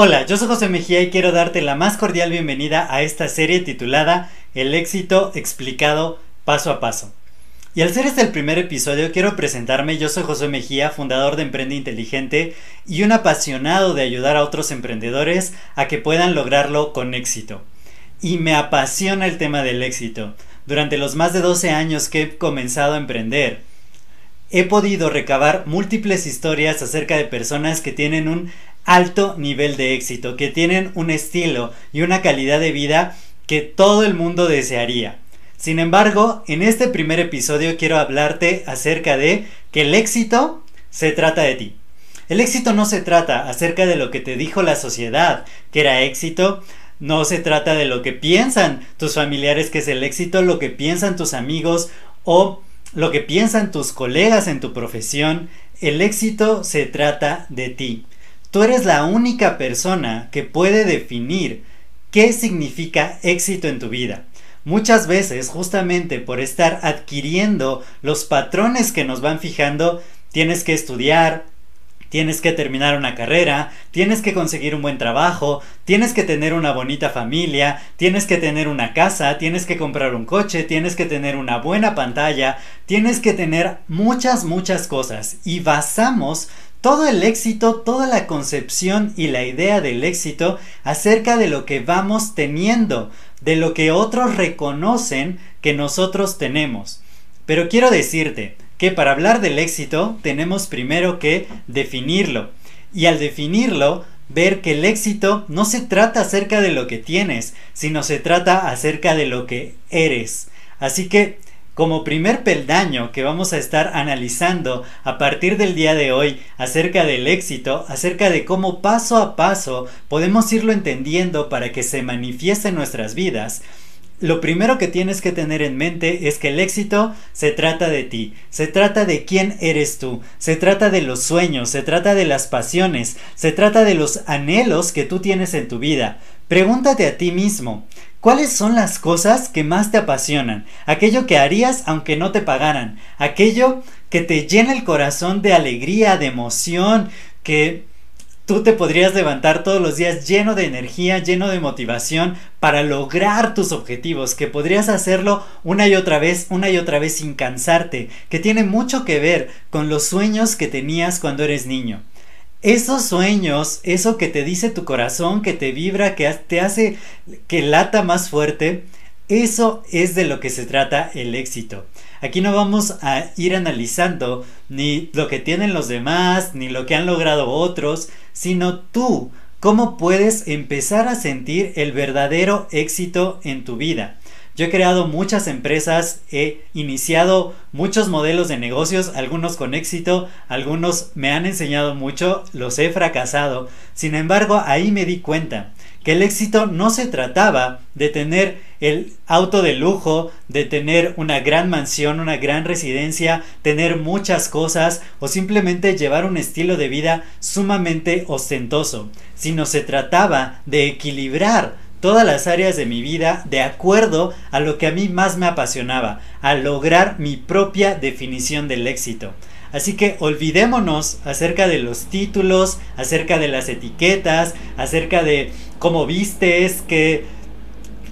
Hola, yo soy José Mejía y quiero darte la más cordial bienvenida a esta serie titulada El éxito explicado paso a paso. Y al ser este el primer episodio, quiero presentarme. Yo soy José Mejía, fundador de Emprende Inteligente y un apasionado de ayudar a otros emprendedores a que puedan lograrlo con éxito. Y me apasiona el tema del éxito. Durante los más de 12 años que he comenzado a emprender, he podido recabar múltiples historias acerca de personas que tienen un alto nivel de éxito, que tienen un estilo y una calidad de vida que todo el mundo desearía. Sin embargo, en este primer episodio quiero hablarte acerca de que el éxito se trata de ti. El éxito no se trata acerca de lo que te dijo la sociedad que era éxito, no se trata de lo que piensan tus familiares que es el éxito, lo que piensan tus amigos o lo que piensan tus colegas en tu profesión, el éxito se trata de ti. Tú eres la única persona que puede definir qué significa éxito en tu vida. Muchas veces, justamente por estar adquiriendo los patrones que nos van fijando, tienes que estudiar, tienes que terminar una carrera, tienes que conseguir un buen trabajo, tienes que tener una bonita familia, tienes que tener una casa, tienes que comprar un coche, tienes que tener una buena pantalla, tienes que tener muchas, muchas cosas y basamos todo el éxito, toda la concepción y la idea del éxito acerca de lo que vamos teniendo, de lo que otros reconocen que nosotros tenemos. Pero quiero decirte, que para hablar del éxito tenemos primero que definirlo. Y al definirlo, ver que el éxito no se trata acerca de lo que tienes, sino se trata acerca de lo que eres. Así que, como primer peldaño que vamos a estar analizando a partir del día de hoy acerca del éxito, acerca de cómo paso a paso podemos irlo entendiendo para que se manifieste en nuestras vidas, lo primero que tienes que tener en mente es que el éxito se trata de ti, se trata de quién eres tú, se trata de los sueños, se trata de las pasiones, se trata de los anhelos que tú tienes en tu vida. Pregúntate a ti mismo, ¿cuáles son las cosas que más te apasionan? Aquello que harías aunque no te pagaran, aquello que te llena el corazón de alegría, de emoción, que tú te podrías levantar todos los días lleno de energía, lleno de motivación para lograr tus objetivos, que podrías hacerlo una y otra vez, una y otra vez sin cansarte, que tiene mucho que ver con los sueños que tenías cuando eres niño. Esos sueños, eso que te dice tu corazón, que te vibra, que te hace que lata más fuerte, eso es de lo que se trata el éxito. Aquí no vamos a ir analizando ni lo que tienen los demás, ni lo que han logrado otros, sino tú, cómo puedes empezar a sentir el verdadero éxito en tu vida. Yo he creado muchas empresas, he iniciado muchos modelos de negocios, algunos con éxito, algunos me han enseñado mucho, los he fracasado. Sin embargo, ahí me di cuenta que el éxito no se trataba de tener el auto de lujo, de tener una gran mansión, una gran residencia, tener muchas cosas o simplemente llevar un estilo de vida sumamente ostentoso, sino se trataba de equilibrar todas las áreas de mi vida de acuerdo a lo que a mí más me apasionaba, a lograr mi propia definición del éxito. Así que olvidémonos acerca de los títulos, acerca de las etiquetas, acerca de cómo vistes, qué,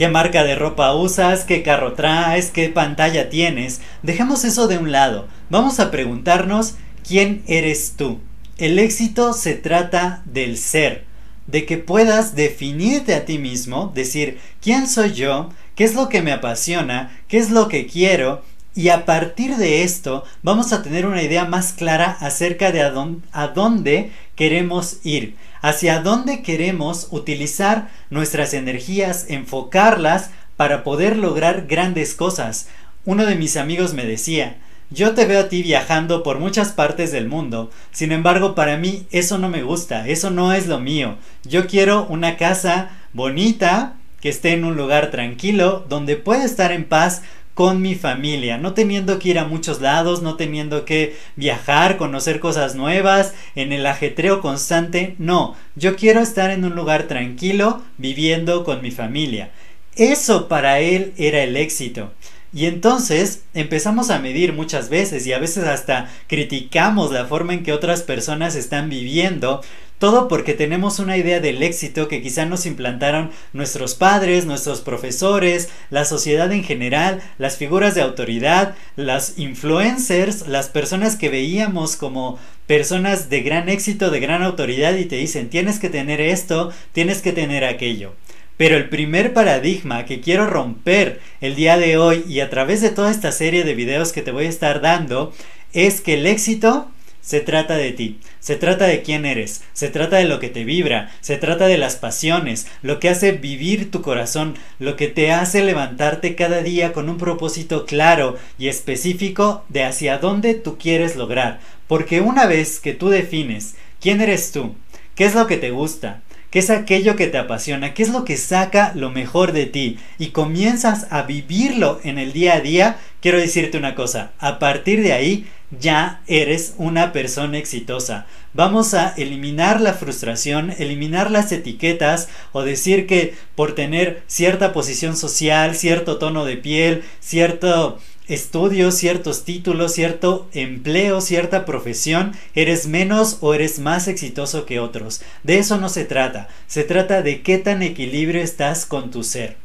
qué marca de ropa usas, qué carro traes, qué pantalla tienes. Dejemos eso de un lado. Vamos a preguntarnos quién eres tú. El éxito se trata del ser, de que puedas definirte a ti mismo, decir quién soy yo, qué es lo que me apasiona, qué es lo que quiero, y a partir de esto vamos a tener una idea más clara acerca de a dónde, queremos ir, hacia dónde queremos utilizar nuestras energías, enfocarlas para poder lograr grandes cosas. Uno de mis amigos me decía, yo te veo a ti viajando por muchas partes del mundo, sin embargo para mí eso no me gusta, eso no es lo mío. Yo quiero una casa bonita, que esté en un lugar tranquilo, donde pueda estar en paz con mi familia, no teniendo que ir a muchos lados, no teniendo que viajar, conocer cosas nuevas, en el ajetreo constante, no, yo quiero estar en un lugar tranquilo, viviendo con mi familia. Eso para él era el éxito. Y entonces empezamos a medir muchas veces y a veces hasta criticamos la forma en que otras personas están viviendo todo porque tenemos una idea del éxito que quizá nos implantaron nuestros padres, nuestros profesores, la sociedad en general, las figuras de autoridad, las influencers, las personas que veíamos como personas de gran éxito, de gran autoridad y te dicen tienes que tener esto, tienes que tener aquello. Pero el primer paradigma que quiero romper el día de hoy y a través de toda esta serie de videos que te voy a estar dando es que el éxito se trata de ti, se trata de quién eres, se trata de lo que te vibra, se trata de las pasiones, lo que hace vivir tu corazón, lo que te hace levantarte cada día con un propósito claro y específico de hacia dónde tú quieres lograr. Porque una vez que tú defines quién eres tú, qué es lo que te gusta, qué es aquello que te apasiona, qué es lo que saca lo mejor de ti y comienzas a vivirlo en el día a día, quiero decirte una cosa, a partir de ahí ya eres una persona exitosa. Vamos a eliminar la frustración, eliminar las etiquetas o decir que por tener cierta posición social, cierto tono de piel, cierto estudio, ciertos títulos, cierto empleo, cierta profesión, eres menos o eres más exitoso que otros. De eso no se trata. Se trata de qué tan equilibrio estás con tu ser,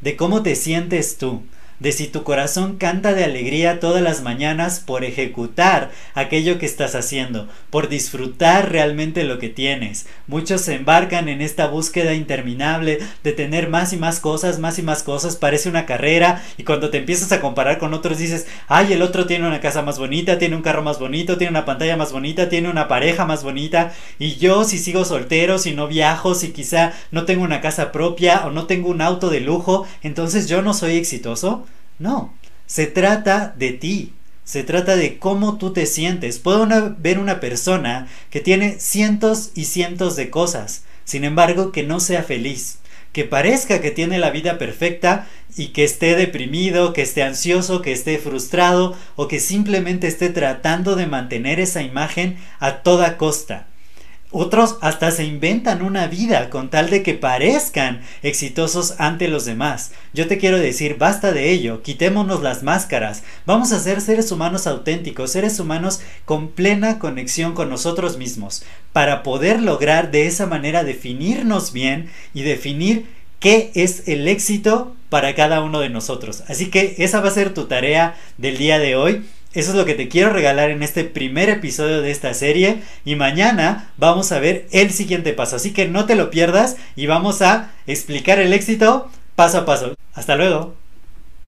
de cómo te sientes tú de si tu corazón canta de alegría todas las mañanas por ejecutar aquello que estás haciendo, por disfrutar realmente lo que tienes. Muchos se embarcan en esta búsqueda interminable de tener más y más cosas, más y más cosas, parece una carrera y cuando te empiezas a comparar con otros dices, ay, el otro tiene una casa más bonita, tiene un carro más bonito, tiene una pantalla más bonita, tiene una pareja más bonita y yo si sigo soltero, si no viajo, si quizá no tengo una casa propia o no tengo un auto de lujo, entonces yo no soy exitoso. No, se trata de ti, se trata de cómo tú te sientes. Puedo ver una persona que tiene cientos y cientos de cosas, sin embargo que no sea feliz, que parezca que tiene la vida perfecta y que esté deprimido, que esté ansioso, que esté frustrado o que simplemente esté tratando de mantener esa imagen a toda costa. Otros hasta se inventan una vida con tal de que parezcan exitosos ante los demás. Yo te quiero decir, basta de ello, quitémonos las máscaras, vamos a ser seres humanos auténticos, seres humanos con plena conexión con nosotros mismos, para poder lograr de esa manera definirnos bien y definir qué es el éxito para cada uno de nosotros. Así que esa va a ser tu tarea del día de hoy. Eso es lo que te quiero regalar en este primer episodio de esta serie y mañana vamos a ver el siguiente paso. Así que no te lo pierdas y vamos a explicar el éxito paso a paso. Hasta luego.